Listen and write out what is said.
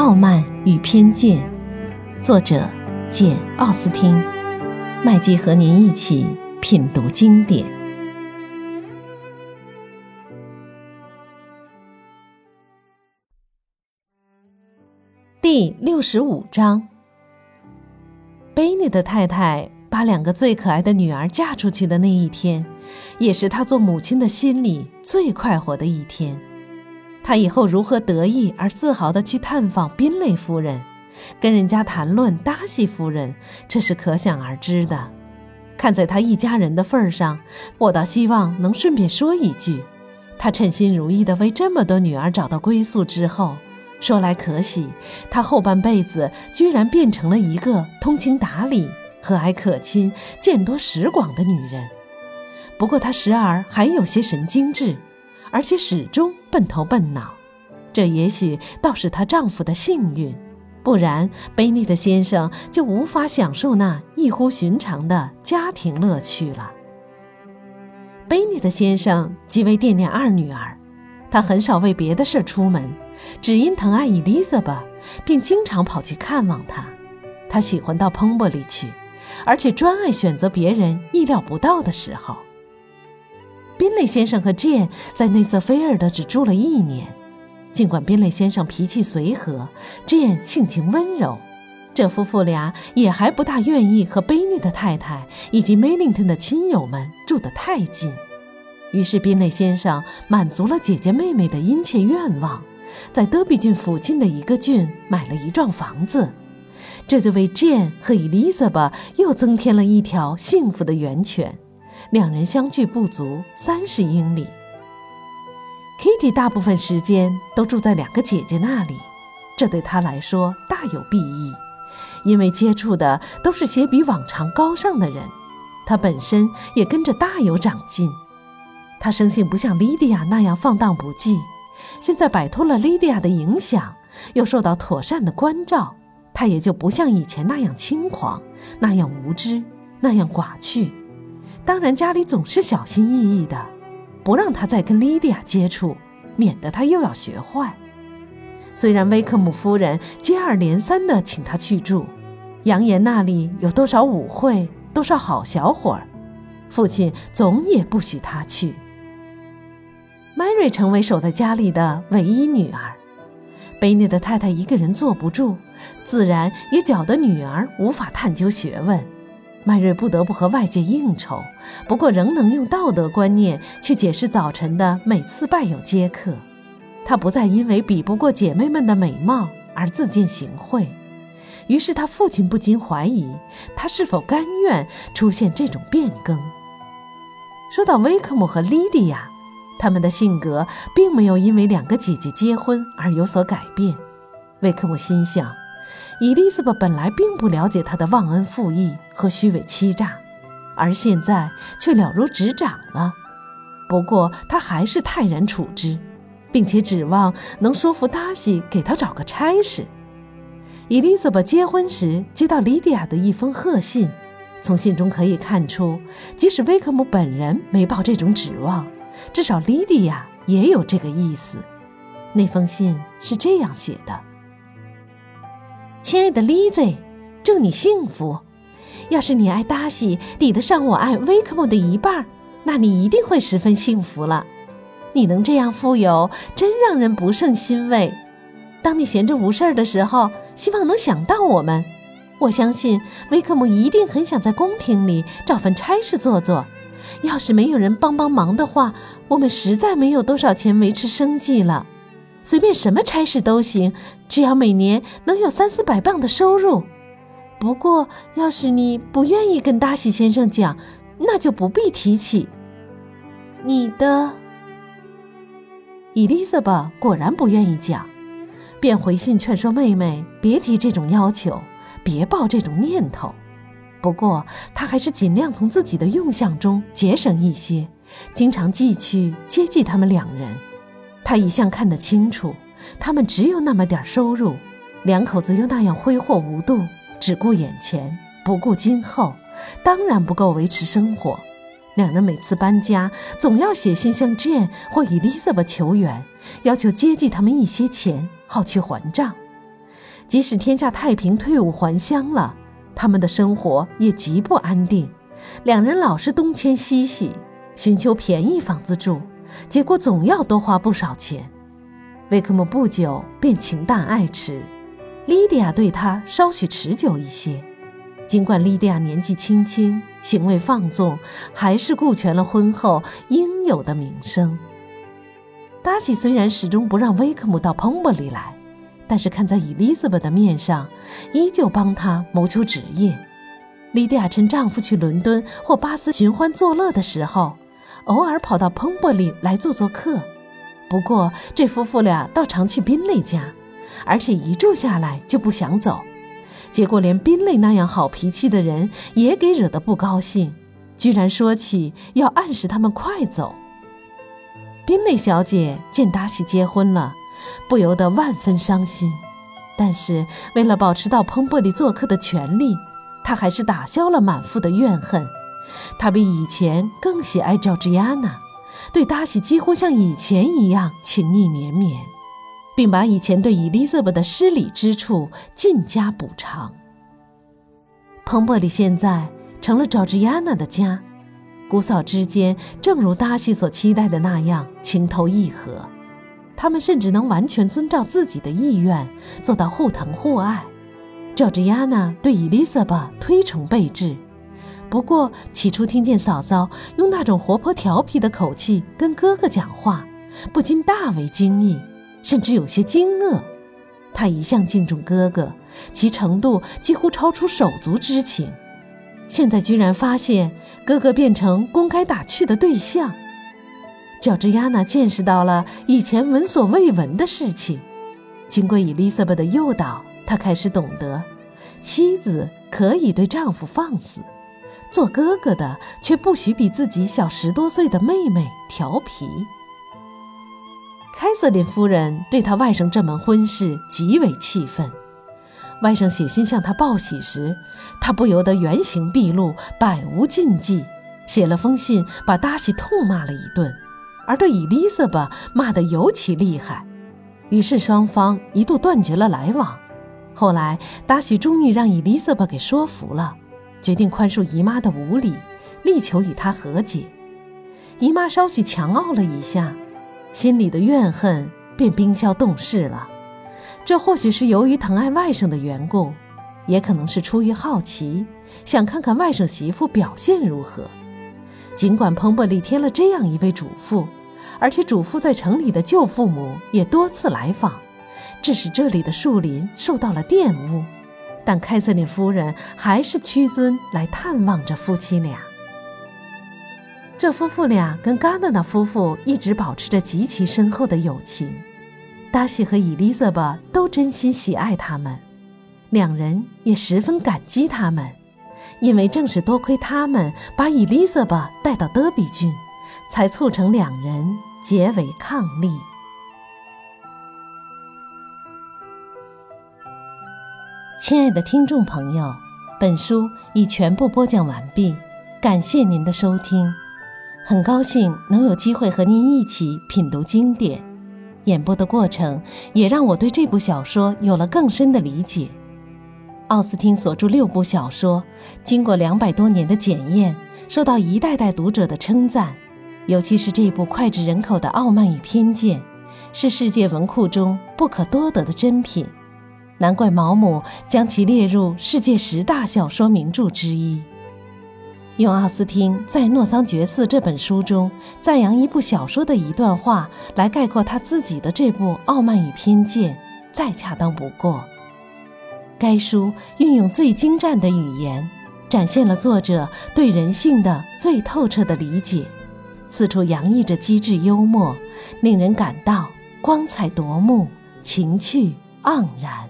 傲慢与偏见》，作者简·奥斯汀。麦基和您一起品读经典。第六十五章，贝尼的太太把两个最可爱的女儿嫁出去的那一天，也是她做母亲的心里最快活的一天。她以后如何得意而自豪地去探访宾蕾夫人？跟人家谈论达西夫人，这是可想而知的。看在他一家人的份上，我倒希望能顺便说一句：他称心如意地为这么多女儿找到归宿之后，说来可喜，他后半辈子居然变成了一个通情达理、和蔼可亲、见多识广的女人。不过她时而还有些神经质，而且始终笨头笨脑，这也许倒是她丈夫的幸运。不然，贝尼的先生就无法享受那异乎寻常的家庭乐趣了。贝尼的先生极为惦念二女儿，他很少为别的事出门，只因疼爱伊丽莎白，便经常跑去看望她。他喜欢到彭伯里去，而且专爱选择别人意料不到的时候。宾蕾先生和 Jane 在内瑟菲尔德只住了一年。尽管宾蕾先生脾气随和，Jane 性情温柔，这夫妇俩也还不大愿意和贝尼的太太以及梅林顿的亲友们住得太近。于是宾蕾先生满足了姐姐妹妹的殷切愿望，在德比郡附近的一个郡买了一幢房子，这就为 Jane 和 Elizabeth 又增添了一条幸福的源泉。两人相距不足三十英里。Kitty 大部分时间都住在两个姐姐那里，这对她来说大有裨益，因为接触的都是些比往常高尚的人，她本身也跟着大有长进。她生性不像莉迪亚那样放荡不羁，现在摆脱了莉迪亚的影响，又受到妥善的关照，她也就不像以前那样轻狂，那样无知，那样寡趣。当然，家里总是小心翼翼的。不让他再跟莉迪亚接触，免得他又要学坏。虽然威克姆夫人接二连三地请他去住，扬言那里有多少舞会，多少好小伙儿，父亲总也不许他去。迈瑞成为守在家里的唯一女儿，贝内的太太一个人坐不住，自然也搅得女儿无法探究学问。麦瑞不得不和外界应酬，不过仍能用道德观念去解释早晨的每次拜友接客。他不再因为比不过姐妹们的美貌而自荐行贿，于是他父亲不禁怀疑他是否甘愿出现这种变更。说到威克姆和莉迪亚，他们的性格并没有因为两个姐姐结婚而有所改变。威克姆心想。伊丽莎白本来并不了解他的忘恩负义和虚伪欺诈，而现在却了如指掌了。不过他还是泰然处之，并且指望能说服达西给他找个差事。伊丽莎白结婚时接到莉迪亚的一封贺信，从信中可以看出，即使威克姆本人没抱这种指望，至少莉迪亚也有这个意思。那封信是这样写的。亲爱的丽兹，祝你幸福。要是你爱达西抵得上我爱威克姆的一半，那你一定会十分幸福了。你能这样富有，真让人不胜欣慰。当你闲着无事儿的时候，希望能想到我们。我相信威克姆一定很想在宫廷里找份差事做做。要是没有人帮帮忙的话，我们实在没有多少钱维持生计了。随便什么差事都行，只要每年能有三四百磅的收入。不过，要是你不愿意跟达西先生讲，那就不必提起。你的伊丽莎白果然不愿意讲，便回信劝说妹妹别提这种要求，别抱这种念头。不过，她还是尽量从自己的用项中节省一些，经常寄去接济他们两人。他一向看得清楚，他们只有那么点收入，两口子又那样挥霍无度，只顾眼前，不顾今后，当然不够维持生活。两人每次搬家，总要写信向 Jane 或 Elizabeth 求援，要求接济他们一些钱，好去还账。即使天下太平，退伍还乡了，他们的生活也极不安定。两人老是东迁西徙，寻求便宜房子住，结果总要多花不少钱。威克姆不久便情淡爱弛，莉迪亚对他稍许持久一些。尽管莉迪亚年纪轻轻，行为放纵，还是顾全了婚后应有的名声。达西虽然始终不让威克姆到彭伯里来，但是看在伊丽莎白的面上，依旧帮他谋求职业。莉迪亚趁丈夫去伦敦或巴斯寻欢作乐的时候，偶尔跑到彭伯里来做做客。不过这夫妇俩倒常去宾蕾家，而且一住下来就不想走。结果连宾蕾那样好脾气的人也给惹得不高兴，居然说起要暗示他们快走。宾蕾小姐见达西结婚了，不由得万分伤心，但是为了保持到彭伯里做客的权利，她还是打消了满腹的怨恨。他比以前更喜爱乔治亚娜，对达西几乎像以前一样情意绵绵。并把以前对伊丽莎白的失礼之处尽加补偿。彭伯里现在成了乔治亚娜的家，姑嫂之间正如达西所期待的那样情投意合，他们甚至能完全遵照自己的意愿做到互疼互爱。乔治亚娜对伊丽莎白推崇备至，不过起初听见嫂嫂用那种活泼调皮的口气跟哥哥讲话，不禁大为惊异。甚至有些惊愕，他一向敬重哥哥，其程度几乎超出手足之情，现在居然发现哥哥变成公开打趣的对象。乔治亚娜见识到了以前闻所未闻的事情，经过伊丽莎白的诱导，她开始懂得，妻子可以对丈夫放肆，做哥哥的却不许比自己小十多岁的妹妹调皮。凯瑟琳夫人对她外甥这门婚事极为气愤。外甥写信向她报喜时，她不由得原形毕露，百无禁忌，写了封信把达西痛骂了一顿，而对伊丽莎白骂得尤其厉害。于是双方一度断绝了来往。后来达西终于让伊丽莎白给说服了，决定宽恕姨妈的无礼，力求与她和解。姨妈稍许强傲了一下。心里的怨恨便冰消冻释了，这或许是由于疼爱外甥的缘故，也可能是出于好奇，想看看外甥媳妇表现如何。尽管彭伯利添了这样一位主妇，而且主妇在城里的舅父母也多次来访，致使这里的树林受到了玷污，但凯瑟琳夫人还是屈尊来探望着夫妻俩。这夫妇俩跟戛纳纳夫妇一直保持着极其深厚的友情，达西和伊丽莎白都真心喜爱他们，两人也十分感激他们，因为正是多亏他们把伊丽莎白带到德比郡，才促成两人结为伉俪。亲爱的听众朋友，本书已全部播讲完毕，感谢您的收听。很高兴能有机会和您一起品读经典，演播的过程也让我对这部小说有了更深的理解。奥斯汀所著六部小说，经过两百多年的检验，受到一代代读者的称赞。尤其是这部脍炙人口的《傲慢与偏见》，是世界文库中不可多得的珍品，难怪毛姆将其列入世界十大小说名著之一。用奥斯汀在《诺桑觉寺》这本书中赞扬一部小说的一段话来概括他自己的这部《傲慢与偏见》，再恰当不过。该书运用最精湛的语言，展现了作者对人性的最透彻的理解，四处洋溢着机智幽默，令人感到光彩夺目、情趣盎然。